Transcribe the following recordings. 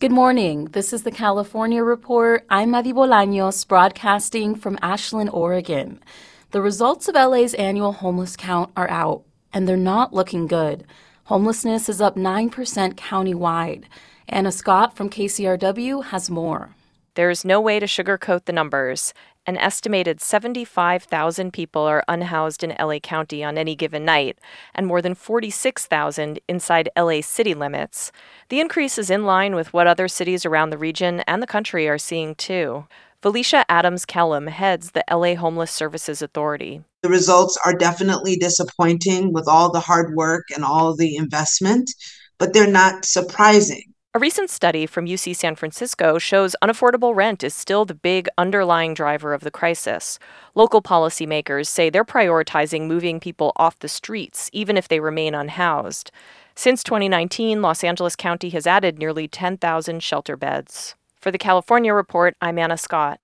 Good morning. This is the California Report. I'm Madi Bolaños, broadcasting from Ashland, Oregon. The results of LA's annual homeless count are out, and they're not looking good. Homelessness is up 9% countywide. Anna Scott from KCRW has more. There's no way to sugarcoat the numbers. An estimated 75,000 people are unhoused in LA County on any given night, and more than 46,000 inside LA city limits. The increase is in line with what other cities around the region and the country are seeing too. Va Lecia Adams Kellum heads the LA Homeless Services Authority. The results are definitely disappointing with all the hard work and all the investment, but they're not surprising. A recent study from UC San Francisco shows unaffordable rent is still the big underlying driver of the crisis. Local policymakers say they're prioritizing moving people off the streets, even if they remain unhoused. Since 2019, Los Angeles County has added nearly 10,000 shelter beds. For the California Report, I'm Anna Scott.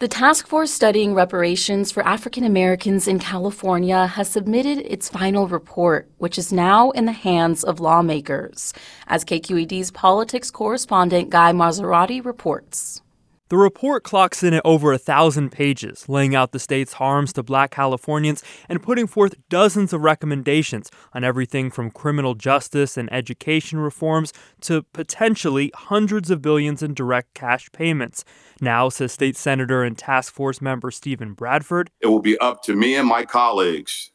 The task force studying reparations for African Americans in California has submitted its final report, which is now in the hands of lawmakers, as KQED's politics correspondent Guy Marzorati reports. The report clocks in at over a thousand pages, laying out the state's harms to black Californians and putting forth dozens of recommendations on everything from criminal justice and education reforms to potentially hundreds of billions in direct cash payments. Now, says State Senator and Task Force member Steven Bradford, it will be up to me and my colleagues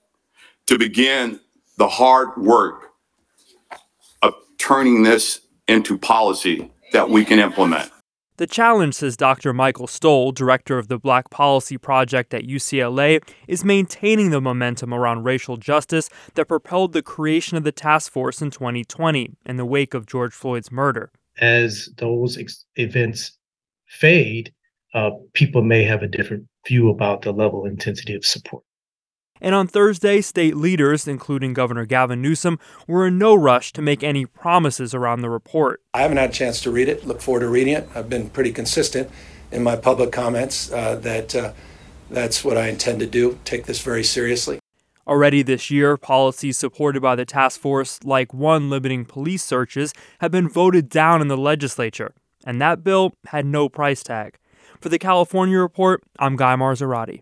to begin the hard work of turning this into policy that we can implement. The challenge, says Dr. Michael Stoll, director of the Black Policy Project at UCLA, is maintaining the momentum around racial justice that propelled the creation of the task force in 2020 in the wake of George Floyd's murder. As those ex- events fade, uh, people may have a different view about the level of intensity of support. And on Thursday, state leaders, including Governor Gavin Newsom, were in no rush to make any promises around the report. I haven't had a chance to read it. Look forward to reading it. I've been pretty consistent in my public comments uh, that uh, that's what I intend to do. Take this very seriously. Already this year, policies supported by the task force, like one limiting police searches, have been voted down in the legislature, and that bill had no price tag. For the California Report, I'm Guy Marzorati.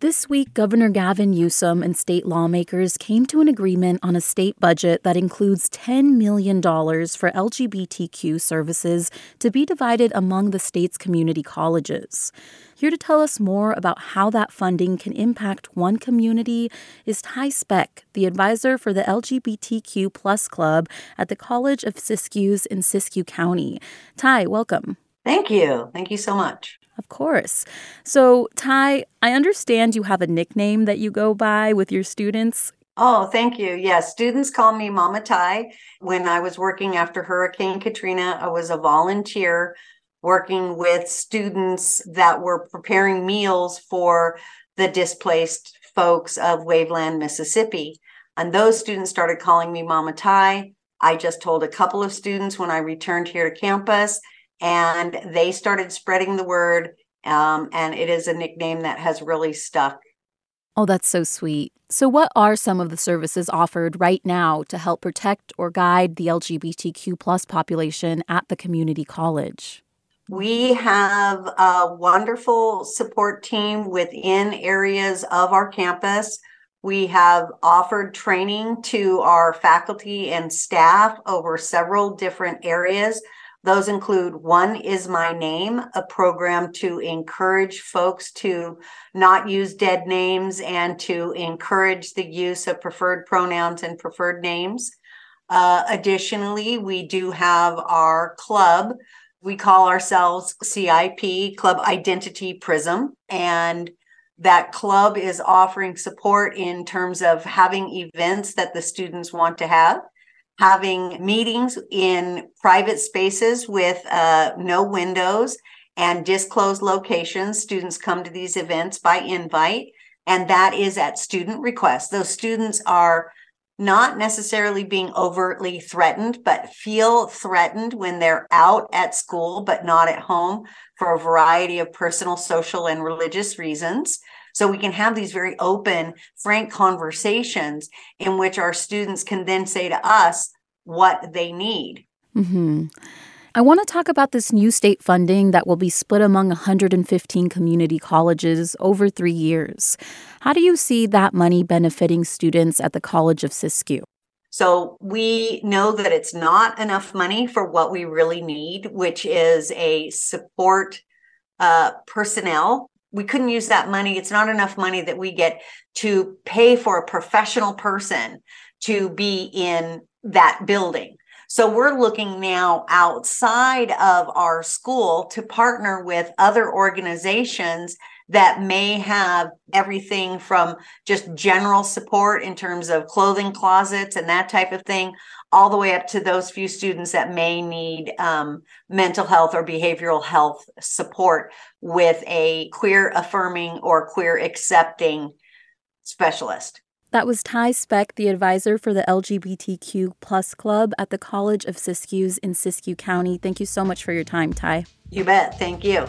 This week, Governor Gavin Newsom and state lawmakers came to an agreement on a state budget that includes $10 million for LGBTQ services to be divided among the state's community colleges. Here to tell us more about how that funding can impact one community is Ty Speck, the advisor for the LGBTQ Plus Club at the College of Siskiyous in Siskiyou County. Ty, welcome. Thank you. Thank you so much. Of course. So, Ty, I understand you have a nickname that you go by with your students. Oh, thank you. Yes, students call me Mama Ty. When I was working after Hurricane Katrina, I was a volunteer working with students that were preparing meals for the displaced folks of Waveland, Mississippi. And those students started calling me Mama Ty. I just told a couple of students when I returned here to campus, and they started spreading the word. Um, and it is a nickname that has really stuck. Oh, that's so sweet. So, what are some of the services offered right now to help protect or guide the LGBTQ plus population at the community college? We have a wonderful support team within areas of our campus. We have offered training to our faculty and staff over several different areas. Those include One is My Name, a program to encourage folks to not use dead names and to encourage the use of preferred pronouns and preferred names. Uh, additionally, we do have our club. We call ourselves CIP, Club Identity Prism. And that club is offering support in terms of having events that the students want to have having meetings in private spaces with uh, no windows and disclosed locations. Students come to these events by invite, and that is at student request. Those students are not necessarily being overtly threatened, but feel threatened when they're out at school, but not at home for a variety of personal, social, and religious reasons. So we can have these very open, frank conversations in which our students can then say to us what they need. Mm-hmm. I want to talk about this new state funding that will be split among 115 community colleges over three years. How do you see that money benefiting students at the College of Siskiyou? So we know that it's not enough money for what we really need, which is a support uh, personnel we couldn't use that money. It's not enough money that we get to pay for a professional person to be in that building. So we're looking now outside of our school to partner with other organizations that may have everything from just general support in terms of clothing closets and that type of thing, all the way up to those few students that may need um, mental health or behavioral health support with a queer affirming or queer accepting specialist. That was Ty Speck, the advisor for the LGBTQ plus club at the College of Siskiyous in Siskiyou County. Thank you so much for your time, Ty. You bet. Thank you.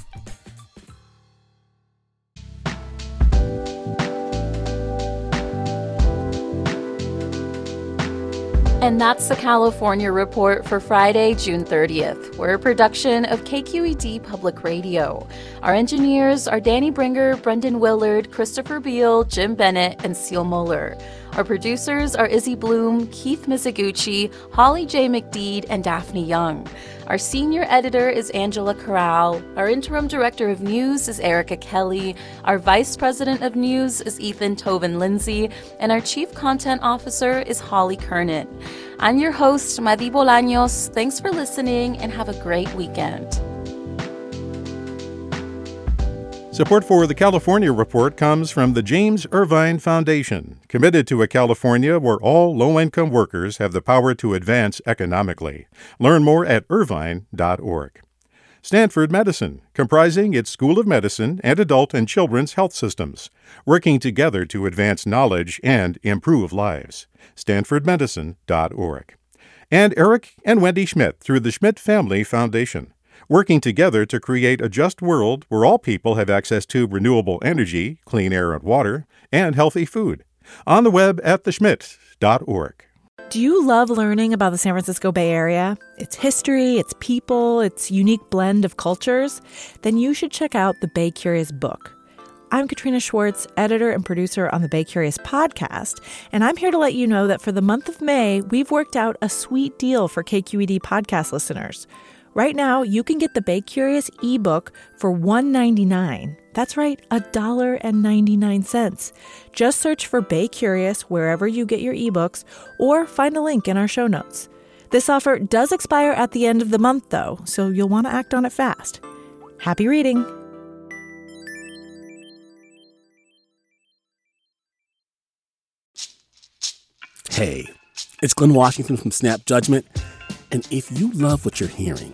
And that's the California Report for Friday, June 30th. We're a production of KQED Public Radio. Our engineers are Danny Bringer, Brendan Willard, Christopher Beal, Jim Bennett, and Seal Muller. Our producers are Izzy Bloom, Keith Mizuguchi, Holly J. McDede, and Daphne Young. Our senior editor is Angela Corral. Our interim director of news is Erica Kelly. Our vice president of news is Ethan Toven-Lindsey. And our chief content officer is Holly Kernan. I'm your host, Madi Bolaños. Thanks for listening and have a great weekend. Support for the California Report comes from the James Irvine Foundation, committed to a California where all low income workers have the power to advance economically. Learn more at irvine.org. Stanford Medicine, comprising its School of Medicine and adult and children's health systems, working together to advance knowledge and improve lives. StanfordMedicine.org. And Eric and Wendy Schmidt through the Schmidt Family Foundation working together to create a just world where all people have access to renewable energy, clean air and water, and healthy food. On the web at the Schmidt, kqed.org. Do you love learning about the San Francisco Bay Area? Its history, its people, its unique blend of cultures? Then you should check out the Bay Curious book. I'm Katrina Schwartz, editor and producer on the Bay Curious podcast, and I'm here to let you know that for the month of May, we've worked out a sweet deal for KQED podcast listeners. Right now, you can get the Bay Curious ebook for $1.99. That's right, $1.99. Just search for Bay Curious wherever you get your ebooks or find a link in our show notes. This offer does expire at the end of the month, though, so you'll want to act on it fast. Happy reading! Hey, it's Glynn Washington from Snap Judgment. And if you love what you're hearing,